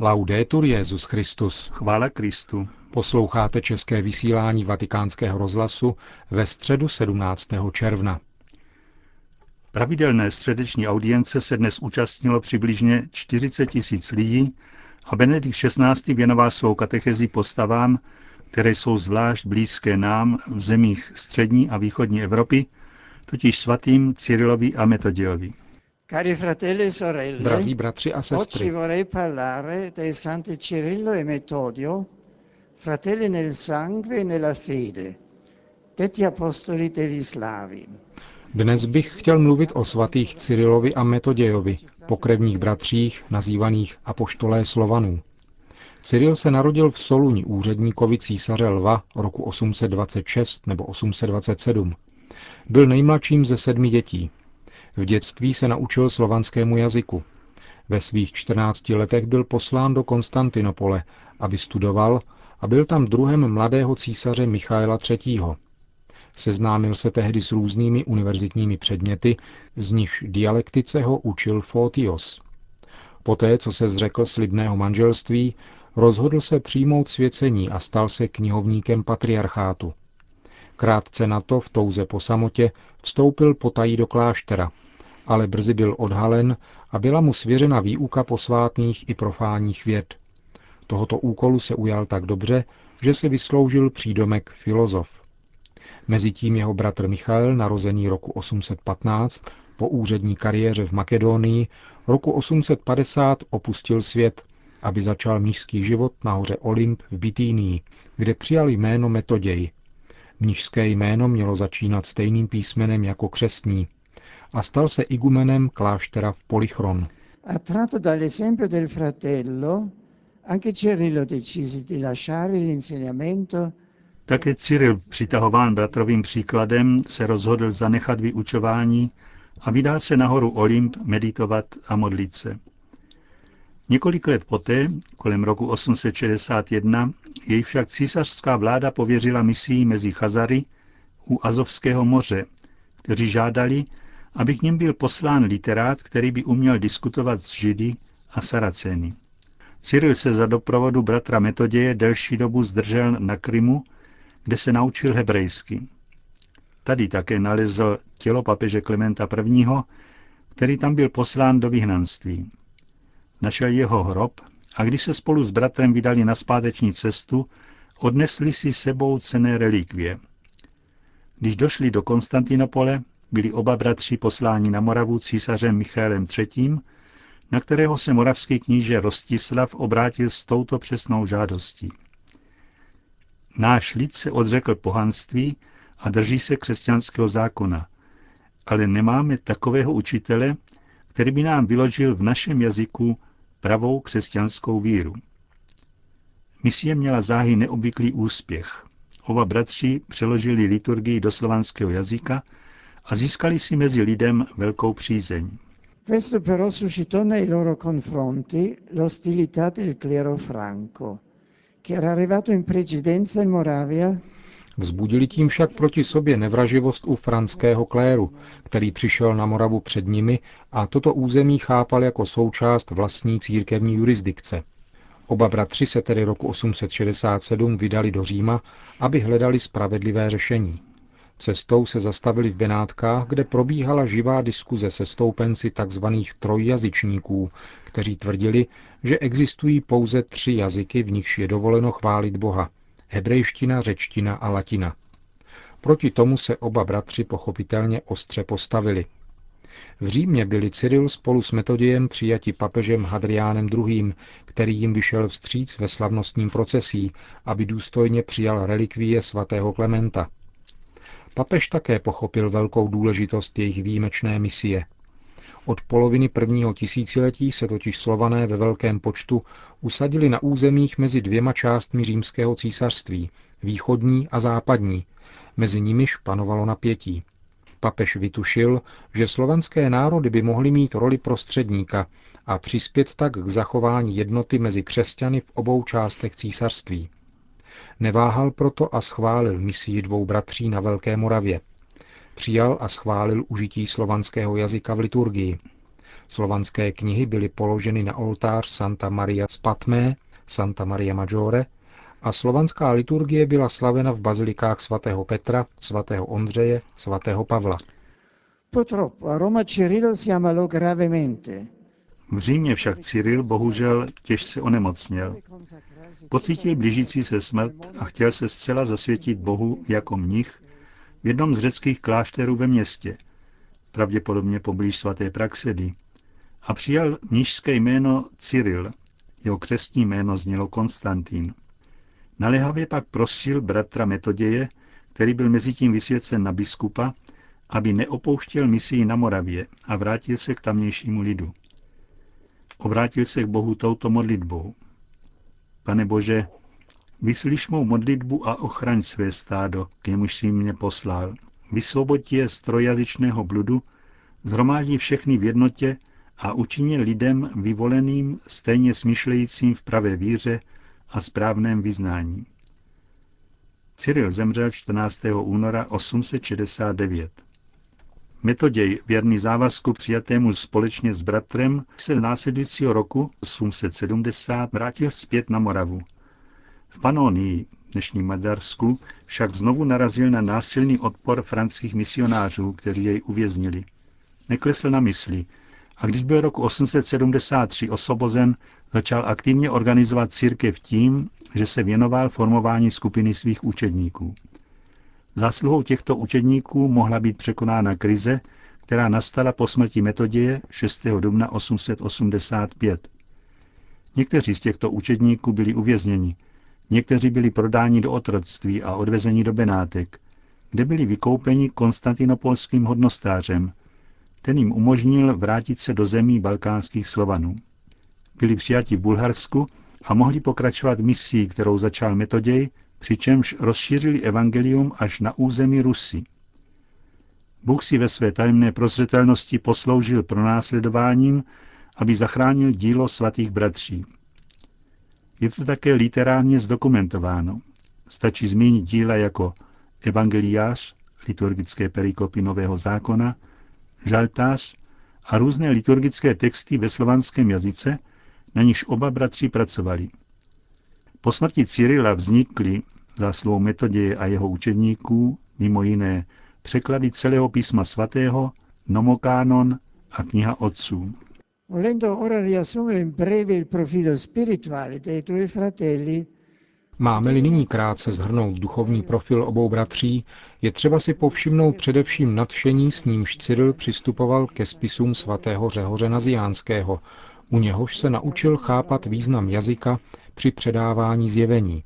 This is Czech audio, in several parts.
Laudetur Jezus Christus. Chvála Kristu. Posloucháte české vysílání Vatikánského rozhlasu ve středu 17. června. Pravidelné středeční audience se dnes účastnilo přibližně 40 tisíc lidí a Benedikt XVI. věnoval svou katechezi postavám, které jsou zvlášť blízké nám v zemích střední a východní Evropy, totiž svatým Cyrilovi a Metodiovi. Cari fratelli e sorelle, Drazí bratři a oggi sestry, vorrei parlare dei santi Cirillo e Metodio, fratelli nel sangue e nella fede, detti apostoli degli Slavi. dnes bych chtěl mluvit o svatých Cyrilovi a Metodějovi, pokrevních bratřích, nazývaných apoštolé Slovanů. Cyril se narodil v Soluní úředníkovi císaře Lva roku 826 nebo 827. Byl nejmladším ze sedmi dětí. V dětství se naučil slovanskému jazyku. Ve svých 14 letech byl poslán do Konstantinopole, aby studoval a byl tam druhem mladého císaře Michaela III. Seznámil se tehdy s různými univerzitními předměty, z nichž dialektice ho učil Fotios. Poté, co se zřekl slibného manželství, rozhodl se přijmout svěcení a stal se knihovníkem patriarchátu. Krátce na to, v touze po samotě, vstoupil potají do kláštera, ale brzy byl odhalen a byla mu svěřena výuka posvátných i profánních věd. Tohoto úkolu se ujal tak dobře, že si vysloužil přídomek filozof. Mezitím jeho bratr Michael, narozený roku 815, po úřední kariéře v Makedonii, roku 850 opustil svět, aby začal mnižský život na hoře Olymp v Bitýnii, kde přijal jméno Metoděj. Mnižské jméno mělo začínat stejným písmenem jako křestní a stal se igumenem kláštera v Polychron. Attratto dall'esempio del fratello, anche Cirillo decise di lasciare l'insegnamento Také Cyril, přitahován bratrovým příkladem, se rozhodl zanechat vyučování a vydal se nahoru Olymp meditovat a modlit se. Několik let poté, kolem roku 861, jej však císařská vláda pověřila misí mezi Chazary u Azovského moře, kteří žádali, aby k ním byl poslán literát, který by uměl diskutovat s Židy a Saracény. Cyril se za doprovodu bratra Metoděje delší dobu zdržel na Krymu, kde se naučil hebrejsky. Tady také nalezl tělo papeže Klementa I., který tam byl poslán do vyhnanství. Našel jeho hrob a když se spolu s bratrem vydali na zpáteční cestu, odnesli si sebou cené relikvie. Když došli do Konstantinopole, byli oba bratři posláni na Moravu císařem Michaelem III., na kterého se moravský kníže Rostislav obrátil s touto přesnou žádostí. Náš lid se odřekl pohanství a drží se křesťanského zákona, ale nemáme takového učitele, který by nám vyložil v našem jazyku pravou křesťanskou víru. Misie měla záhy neobvyklý úspěch. Oba bratři přeložili liturgii do slovanského jazyka a získali si mezi lidem velkou přízeň. Questo però suscitò nei loro confronti l'ostilità del clero franco, che era arrivato in precedenza in Moravia Vzbudili tím však proti sobě nevraživost u franského kléru, který přišel na Moravu před nimi a toto území chápal jako součást vlastní církevní jurisdikce. Oba bratři se tedy roku 867 vydali do Říma, aby hledali spravedlivé řešení. Cestou se zastavili v Benátkách, kde probíhala živá diskuze se stoupenci tzv. trojjazyčníků, kteří tvrdili, že existují pouze tři jazyky, v nichž je dovoleno chválit Boha – hebrejština, řečtina a latina. Proti tomu se oba bratři pochopitelně ostře postavili. V Římě byli Cyril spolu s Metodiem přijati papežem Hadriánem II., který jim vyšel vstříc ve slavnostním procesí, aby důstojně přijal relikvíje svatého Klementa. Papež také pochopil velkou důležitost jejich výjimečné misie. Od poloviny prvního tisíciletí se totiž slované ve velkém počtu usadili na územích mezi dvěma částmi římského císařství, východní a západní, mezi nimiž panovalo napětí. Papež vytušil, že slovanské národy by mohly mít roli prostředníka a přispět tak k zachování jednoty mezi křesťany v obou částech císařství. Neváhal proto a schválil misii dvou bratří na Velké Moravě – Přijal a schválil užití slovanského jazyka v liturgii. Slovanské knihy byly položeny na oltář Santa Maria Spatmé, Santa Maria Maggiore a slovanská liturgie byla slavena v bazilikách svatého Petra, svatého Ondřeje, svatého Pavla. Purtroppo Roma Cirillo si ammalò gravemente. V Římě však Cyril bohužel těžce onemocněl. Pocítil blížící se smrt a chtěl se zcela zasvětit Bohu jako mnich v jednom z řeckých klášterů ve městě, pravděpodobně poblíž svaté Praxedy, a přijal mnižské jméno Cyril, jeho křestní jméno znělo Konstantín. Naléhavě pak prosil bratra Metoděje, který byl mezi tím vysvěcen na biskupa, aby neopouštěl misii na Moravě a vrátil se k tamnějšímu lidu. Obrátil se k Bohu touto modlitbou. Pane Bože, vyslyš mou modlitbu a ochraň své stádo, k němuž jsi mě poslal. Vysvoboď je z trojazyčného bludu, zhromáždí všechny v jednotě a učině lidem vyvoleným stejně smyšlejícím v pravé víře a správném vyznání. Cyril zemřel 14. února 869. Metoděj, věrný závazku přijatému společně s bratrem, se následujícího roku 870 vrátil zpět na Moravu. V Panonii, dnešním Maďarsku, však znovu narazil na násilný odpor franských misionářů, kteří jej uvěznili. Neklesl na mysli a když byl roku 873 osvobozen, začal aktivně organizovat církev tím, že se věnoval formování skupiny svých učedníků. Zásluhou těchto učedníků mohla být překonána krize, která nastala po smrti Metoděje 6. dubna 885. Někteří z těchto učedníků byli uvězněni, někteří byli prodáni do otroctví a odvezeni do Benátek, kde byli vykoupeni konstantinopolským hodnostářem, ten jim umožnil vrátit se do zemí balkánských Slovanů. Byli přijati v Bulharsku a mohli pokračovat misí, kterou začal Metoděj přičemž rozšířili evangelium až na území Rusy. Bůh si ve své tajemné prozřetelnosti posloužil pronásledováním, aby zachránil dílo svatých bratří. Je to také literárně zdokumentováno. Stačí zmínit díla jako Evangeliář, liturgické perikopy Nového zákona, žaltář a různé liturgické texty ve slovanském jazyce, na níž oba bratři pracovali – po smrti Cyrila vznikly zásluhou Metoděje a jeho učedníků mimo jiné překlady celého písma svatého, nomokánon a kniha otců. Volendo ora riassumere in breve il profilo spirituale dei tuoi fratelli, Máme-li nyní krátce zhrnout duchovní profil obou bratří, je třeba si povšimnout především nadšení, s nímž Cyril přistupoval ke spisům svatého Řehoře Naziánského, u něhož se naučil chápat význam jazyka při předávání zjevení.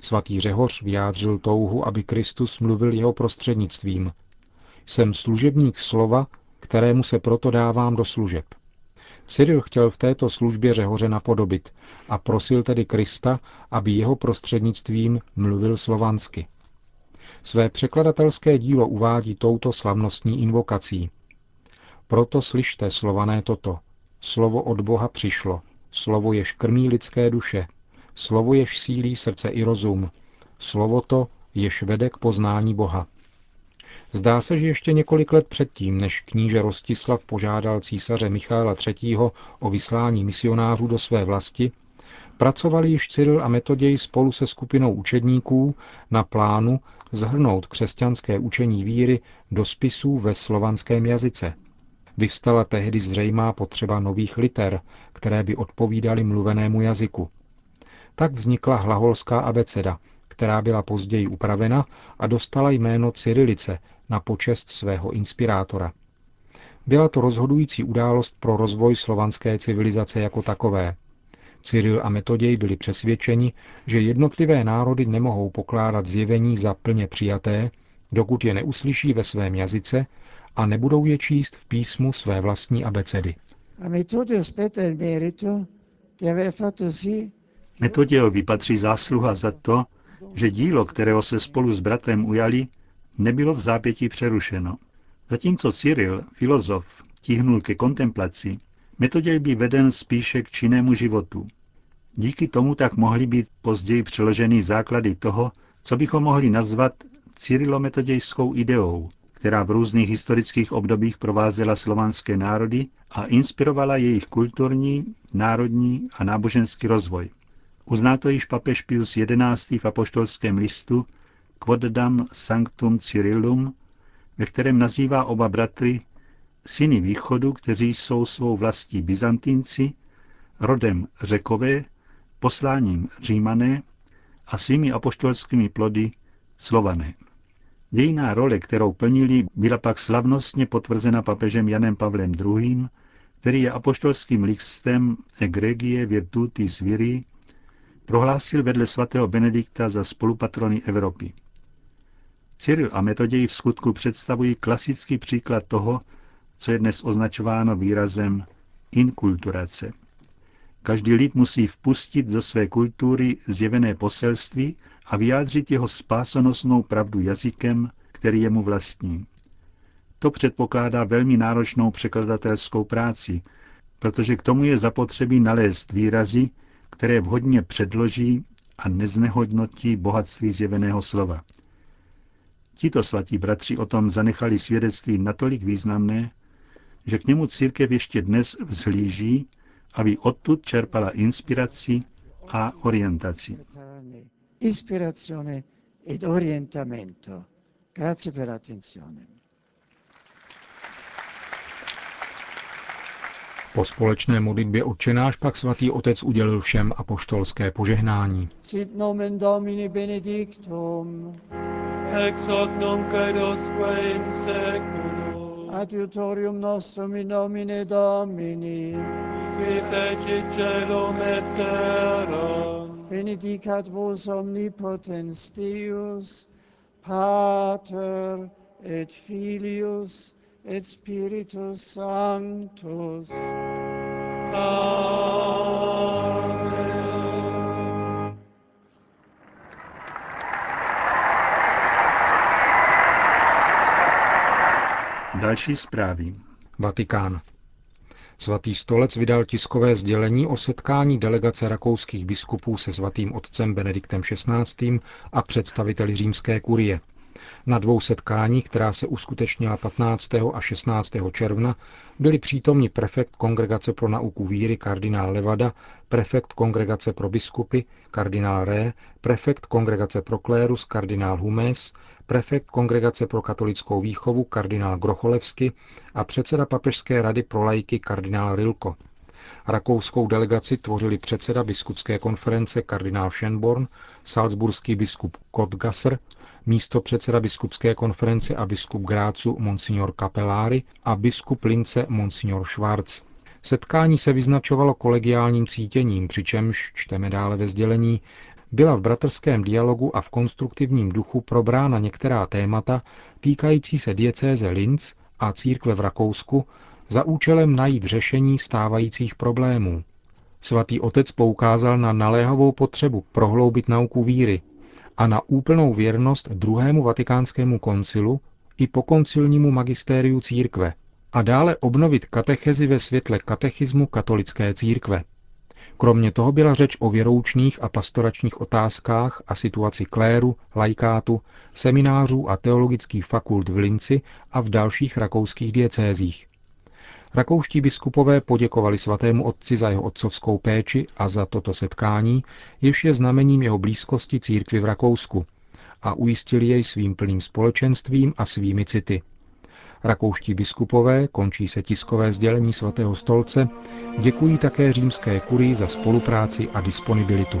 Svatý Řehoř vyjádřil touhu, aby Kristus mluvil jeho prostřednictvím. Jsem služebník slova, kterému se proto dávám do služeb. Cyril chtěl v této službě Řehoře napodobit a prosil tedy Krista, aby jeho prostřednictvím mluvil slovansky. Své překladatelské dílo uvádí touto slavnostní invokací. Proto slyšte, slované, toto. Slovo od Boha přišlo. Slovo jež krmí lidské duše. Slovo jež sílí srdce i rozum. Slovo to, jež vede k poznání Boha. Zdá se, že ještě několik let předtím, než kníže Rostislav požádal císaře Michála III. o vyslání misionářů do své vlasti, pracovali již Cyril a Metoděj spolu se skupinou učedníků na plánu zhrnout křesťanské učení víry do spisů ve slovanském jazyce. Vyvstala tehdy zřejmá potřeba nových liter, které by odpovídaly mluvenému jazyku. Tak vznikla hlaholská abeceda, která byla později upravena a dostala jméno Cyrilice na počest svého inspirátora. Byla to rozhodující událost pro rozvoj slovanské civilizace jako takové. Cyril a Metoděj byli přesvědčeni, že jednotlivé národy nemohou pokládat zjevení za plně přijaté, dokud je neuslyší ve svém jazyce a nebudou je číst v písmu své vlastní abecedy. a il merito di aver fatto sì Metodějovi patří zásluha za to, že dílo, kterého se spolu s bratrem ujali, nebylo v zápětí přerušeno. Zatímco Cyril, filozof, tíhnul ke kontemplaci, Metoděj by veden spíše k činnému životu. Díky tomu tak mohly být později přeloženy základy toho, co bychom mohli nazvat cyrilometodějskou ideou, která v různých historických obdobích provázela slovanské národy a inspirovala jejich kulturní, národní a náboženský rozvoj. Uzná to již papež Pius XI. v apoštolském listu Quoddam Sanctum Cyrillum, ve kterém nazývá oba bratry syny východu, kteří jsou svou vlastí Byzantinci, rodem Řekové, posláním Římané a svými apoštolskými plody Slované. Jejná role, kterou plnili, byla pak slavnostně potvrzena papežem Janem Pavlem II., který je apoštolským listem Egregie Virtutis Viri prohlásil vedle svatého Benedikta za spolupatrony Evropy. Cyril a Metoděj v skutku představují klasický příklad toho, co je dnes označováno výrazem inkulturace. Každý lid musí vpustit do své kultury zjevené poselství a vyjádřit jeho spásonosnou pravdu jazykem, který je mu vlastní. To předpokládá velmi náročnou překladatelskou práci, protože k tomu je zapotřebí nalézt výrazy, které vhodně předloží a neznehodnotí bohatství zjeveného slova. Tito svatí bratři o tom zanechali svědectví natolik významné, že k němu církev ještě dnes vzhlíží, aby odtud čerpala inspiraci a orientaci. Ispirazione ed orientamento. Grazie per l'attenzione. Po společné modlitbě odčenáš pak svatý otec udělil všem apoštolské požehnání. Sit nomen Domini benedictum. ex hoc nunc et usque in seculum, Adiutorium nostrum in nomine Domini. qui feci celum et terram, Benedicat vos omnipotens Deus, Pater et Filius et Spiritus Sanctus. Amen. Další zprávy. Vatikán. Svatý stolec vydal tiskové sdělení o setkání delegace rakouských biskupů se svatým otcem Benediktem XVI. a představiteli římské kurie. Na dvou setkáních, která se uskutečnila 15. a 16. června, byli přítomni prefekt Kongregace pro nauku víry kardinál Levada, prefekt Kongregace pro biskupy kardinál Ré, prefekt Kongregace pro klérus kardinál Humes, prefekt Kongregace pro katolickou výchovu kardinál Grocholevsky a předseda Papežské rady pro lajky kardinál Rilko. Rakouskou delegaci tvořili předseda biskupské konference kardinál Schönborn, salzburský biskup Kotgasser, místo předseda biskupské konference a biskup Grácu Monsignor Capellari a biskup Lince Monsignor Schwarz. Setkání se vyznačovalo kolegiálním cítěním, přičemž, čteme dále ve sdělení, byla v bratrském dialogu a v konstruktivním duchu probrána některá témata týkající se diecéze Linz a církve v Rakousku za účelem najít řešení stávajících problémů. Svatý otec poukázal na naléhavou potřebu prohloubit nauku víry a na úplnou věrnost druhému vatikánskému koncilu i po koncilnímu magistériu církve a dále obnovit katechezi ve světle katechismu katolické církve. Kromě toho byla řeč o věroučných a pastoračních otázkách a situaci kléru, lajkátu, seminářů a teologických fakult v Linci a v dalších rakouských diecézích. Rakouští biskupové poděkovali svatému otci za jeho otcovskou péči a za toto setkání, jež je znamením jeho blízkosti církvy v Rakousku a ujistili jej svým plným společenstvím a svými city. Rakouští biskupové, končí se tiskové sdělení svatého stolce, děkují také římské kurii za spolupráci a disponibilitu.